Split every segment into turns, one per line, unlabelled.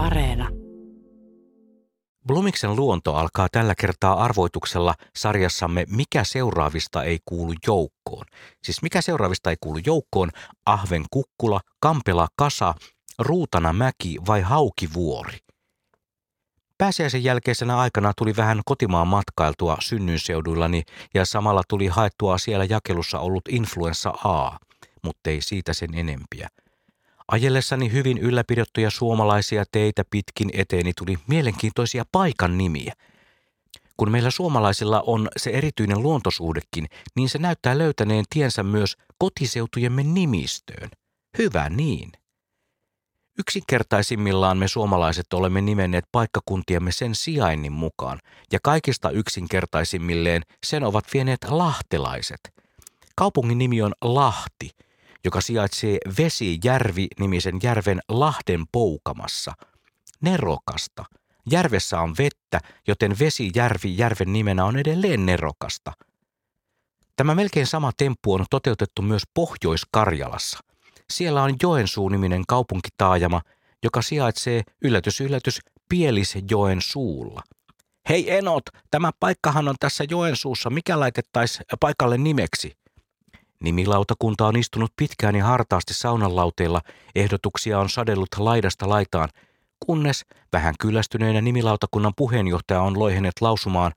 Areena.
Blumiksen luonto alkaa tällä kertaa arvoituksella sarjassamme Mikä seuraavista ei kuulu joukkoon. Siis mikä seuraavista ei kuulu joukkoon, Ahven kukkula, Kampela kasa, Ruutana mäki vai Haukivuori. Pääsiäisen jälkeisenä aikana tuli vähän kotimaan matkailtua synnyinseuduillani ja samalla tuli haettua siellä jakelussa ollut influenssa A, mutta ei siitä sen enempiä – Ajellessani hyvin ylläpidettyjä suomalaisia teitä pitkin eteeni tuli mielenkiintoisia paikan nimiä. Kun meillä suomalaisilla on se erityinen luontosuhdekin, niin se näyttää löytäneen tiensä myös kotiseutujemme nimistöön. Hyvä niin. Yksinkertaisimmillaan me suomalaiset olemme nimenneet paikkakuntiamme sen sijainnin mukaan, ja kaikista yksinkertaisimmilleen sen ovat vieneet lahtelaiset. Kaupungin nimi on Lahti – joka sijaitsee Vesijärvi-nimisen järven Lahden poukamassa. Nerokasta. Järvessä on vettä, joten Vesijärvi järven nimenä on edelleen nerokasta. Tämä melkein sama temppu on toteutettu myös Pohjois-Karjalassa. Siellä on Joensuu-niminen kaupunkitaajama, joka sijaitsee yllätys yllätys Pielisjoen suulla. Hei Enot, tämä paikkahan on tässä Joensuussa, mikä laitettaisiin paikalle nimeksi? Nimilautakunta on istunut pitkään ja hartaasti saunanlauteilla, ehdotuksia on sadellut laidasta laitaan, kunnes vähän kyllästyneenä nimilautakunnan puheenjohtaja on loihenet lausumaan,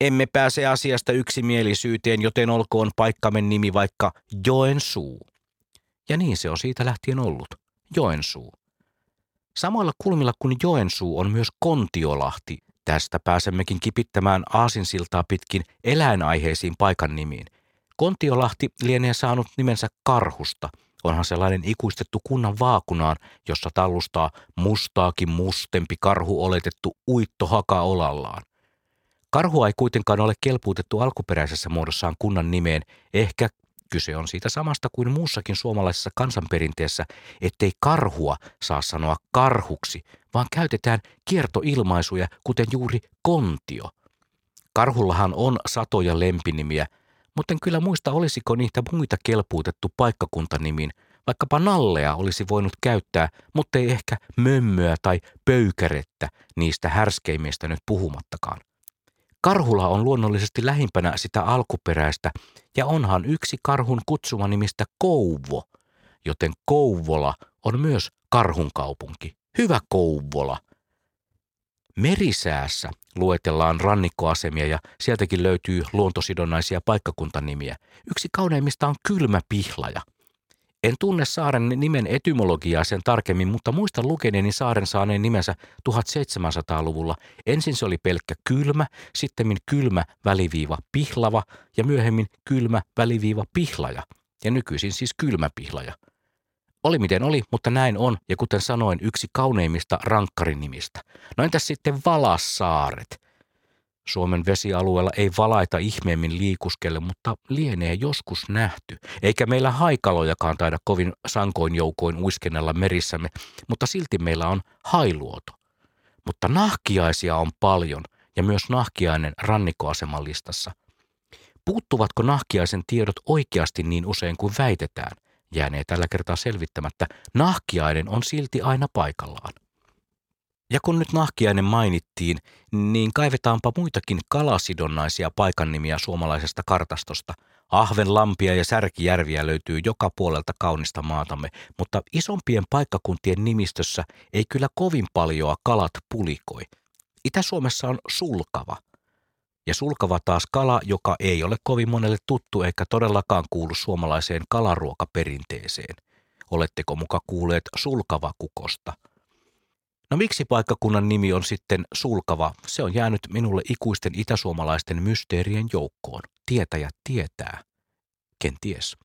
emme pääse asiasta yksimielisyyteen, joten olkoon paikkamme nimi vaikka Joensuu. Ja niin se on siitä lähtien ollut, Joensuu. Samalla kulmilla kuin Joensuu on myös Kontiolahti. Tästä pääsemmekin kipittämään aasinsiltaa pitkin eläinaiheisiin paikan nimiin – Kontiolahti lienee saanut nimensä karhusta. Onhan sellainen ikuistettu kunnan vaakunaan, jossa tallustaa mustaakin mustempi karhu oletettu uitto haka olallaan. Karhua ei kuitenkaan ole kelpuutettu alkuperäisessä muodossaan kunnan nimeen, ehkä kyse on siitä samasta kuin muussakin suomalaisessa kansanperinteessä, ettei karhua saa sanoa karhuksi, vaan käytetään kiertoilmaisuja, kuten juuri kontio. Karhullahan on satoja lempinimiä – mutta en kyllä muista, olisiko niitä muita kelpuutettu paikkakuntanimiin. Vaikkapa nallea olisi voinut käyttää, mutta ei ehkä mömmöä tai pöykärettä niistä härskeimmistä nyt puhumattakaan. Karhula on luonnollisesti lähimpänä sitä alkuperäistä, ja onhan yksi karhun kutsuma nimistä Kouvo, joten Kouvola on myös karhun kaupunki. Hyvä Kouvola – Merisäässä luetellaan rannikkoasemia ja sieltäkin löytyy luontosidonnaisia paikkakuntanimiä. Yksi kauneimmista on Kylmä Pihlaja. En tunne saaren nimen etymologiaa sen tarkemmin, mutta muistan lukeneeni saaren saaneen nimensä 1700-luvulla. Ensin se oli pelkkä kylmä, sitten kylmä väliviiva pihlava ja myöhemmin kylmä väliviiva pihlaja. Ja nykyisin siis kylmä pihlaja. Oli miten oli, mutta näin on, ja kuten sanoin, yksi kauneimmista rankkarin nimistä. No entäs sitten Valassaaret? Suomen vesialueella ei valaita ihmeemmin liikuskelle, mutta lienee joskus nähty. Eikä meillä haikalojakaan taida kovin sankoin joukoin uiskennella merissämme, mutta silti meillä on hailuoto. Mutta nahkiaisia on paljon, ja myös nahkiainen rannikkoaseman listassa. Puuttuvatko nahkiaisen tiedot oikeasti niin usein kuin väitetään – jäänee tällä kertaa selvittämättä, nahkiainen on silti aina paikallaan. Ja kun nyt nahkiainen mainittiin, niin kaivetaanpa muitakin kalasidonnaisia paikannimiä suomalaisesta kartastosta. Ahvenlampia ja Särkijärviä löytyy joka puolelta kaunista maatamme, mutta isompien paikkakuntien nimistössä ei kyllä kovin paljoa kalat pulikoi. Itä-Suomessa on sulkava – sulkava taas kala, joka ei ole kovin monelle tuttu eikä todellakaan kuulu suomalaiseen kalaruokaperinteeseen. Oletteko muka kuulleet sulkavakukosta? No miksi paikkakunnan nimi on sitten sulkava? Se on jäänyt minulle ikuisten itäsuomalaisten mysteerien joukkoon. Tietäjät tietää. Kenties.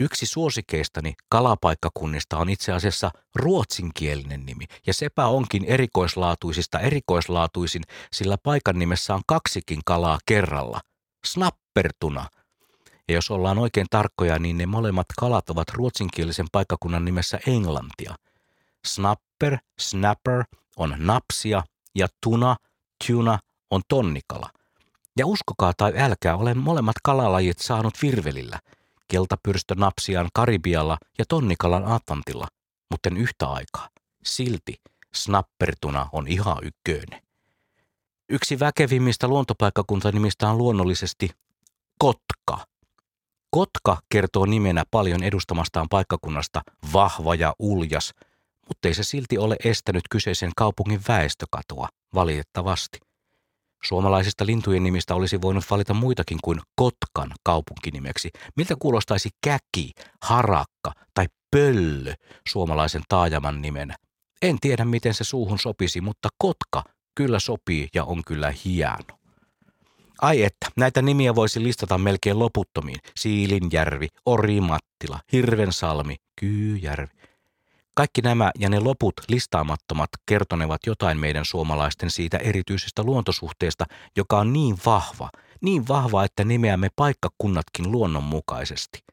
Yksi suosikeistani kalapaikkakunnista on itse asiassa ruotsinkielinen nimi, ja sepä onkin erikoislaatuisista erikoislaatuisin, sillä paikan nimessä on kaksikin kalaa kerralla. Snappertuna. Ja jos ollaan oikein tarkkoja, niin ne molemmat kalat ovat ruotsinkielisen paikkakunnan nimessä englantia. Snapper, snapper on napsia ja tuna, tuna on tonnikala. Ja uskokaa tai älkää, olen molemmat kalalajit saanut virvelillä – keltapyrstö napsiaan Karibialla ja tonnikalan Atlantilla, mutta yhtä aikaa. Silti snappertuna on ihan ykkönen. Yksi väkevimmistä luontopaikkakuntanimistä on luonnollisesti Kotka. Kotka kertoo nimenä paljon edustamastaan paikkakunnasta vahva ja uljas, mutta ei se silti ole estänyt kyseisen kaupungin väestökatoa, valitettavasti. Suomalaisista lintujen nimistä olisi voinut valita muitakin kuin Kotkan kaupunkinimeksi. Miltä kuulostaisi käki, harakka tai pöllö suomalaisen taajaman nimenä? En tiedä, miten se suuhun sopisi, mutta Kotka kyllä sopii ja on kyllä hieno. Ai että, näitä nimiä voisi listata melkein loputtomiin. Siilinjärvi, Orimattila, Hirvensalmi, Kyyjärvi. Kaikki nämä ja ne loput listaamattomat kertonevat jotain meidän suomalaisten siitä erityisestä luontosuhteesta, joka on niin vahva, niin vahva, että nimeämme paikkakunnatkin luonnonmukaisesti.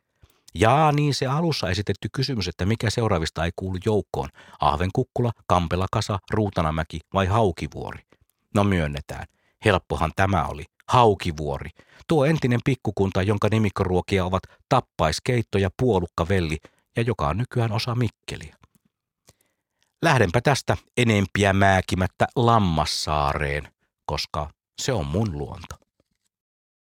Jaa, niin se alussa esitetty kysymys, että mikä seuraavista ei kuulu joukkoon, Ahvenkukkula, Kampelakasa, Ruutanamäki vai Haukivuori. No myönnetään, helppohan tämä oli, Haukivuori, tuo entinen pikkukunta, jonka nimikkoruokia ovat tappaiskeitto ja puolukkavelli ja joka on nykyään osa Mikkeliä. Lähdenpä tästä enempiä määkimättä Lammassaareen, koska se on mun luonto.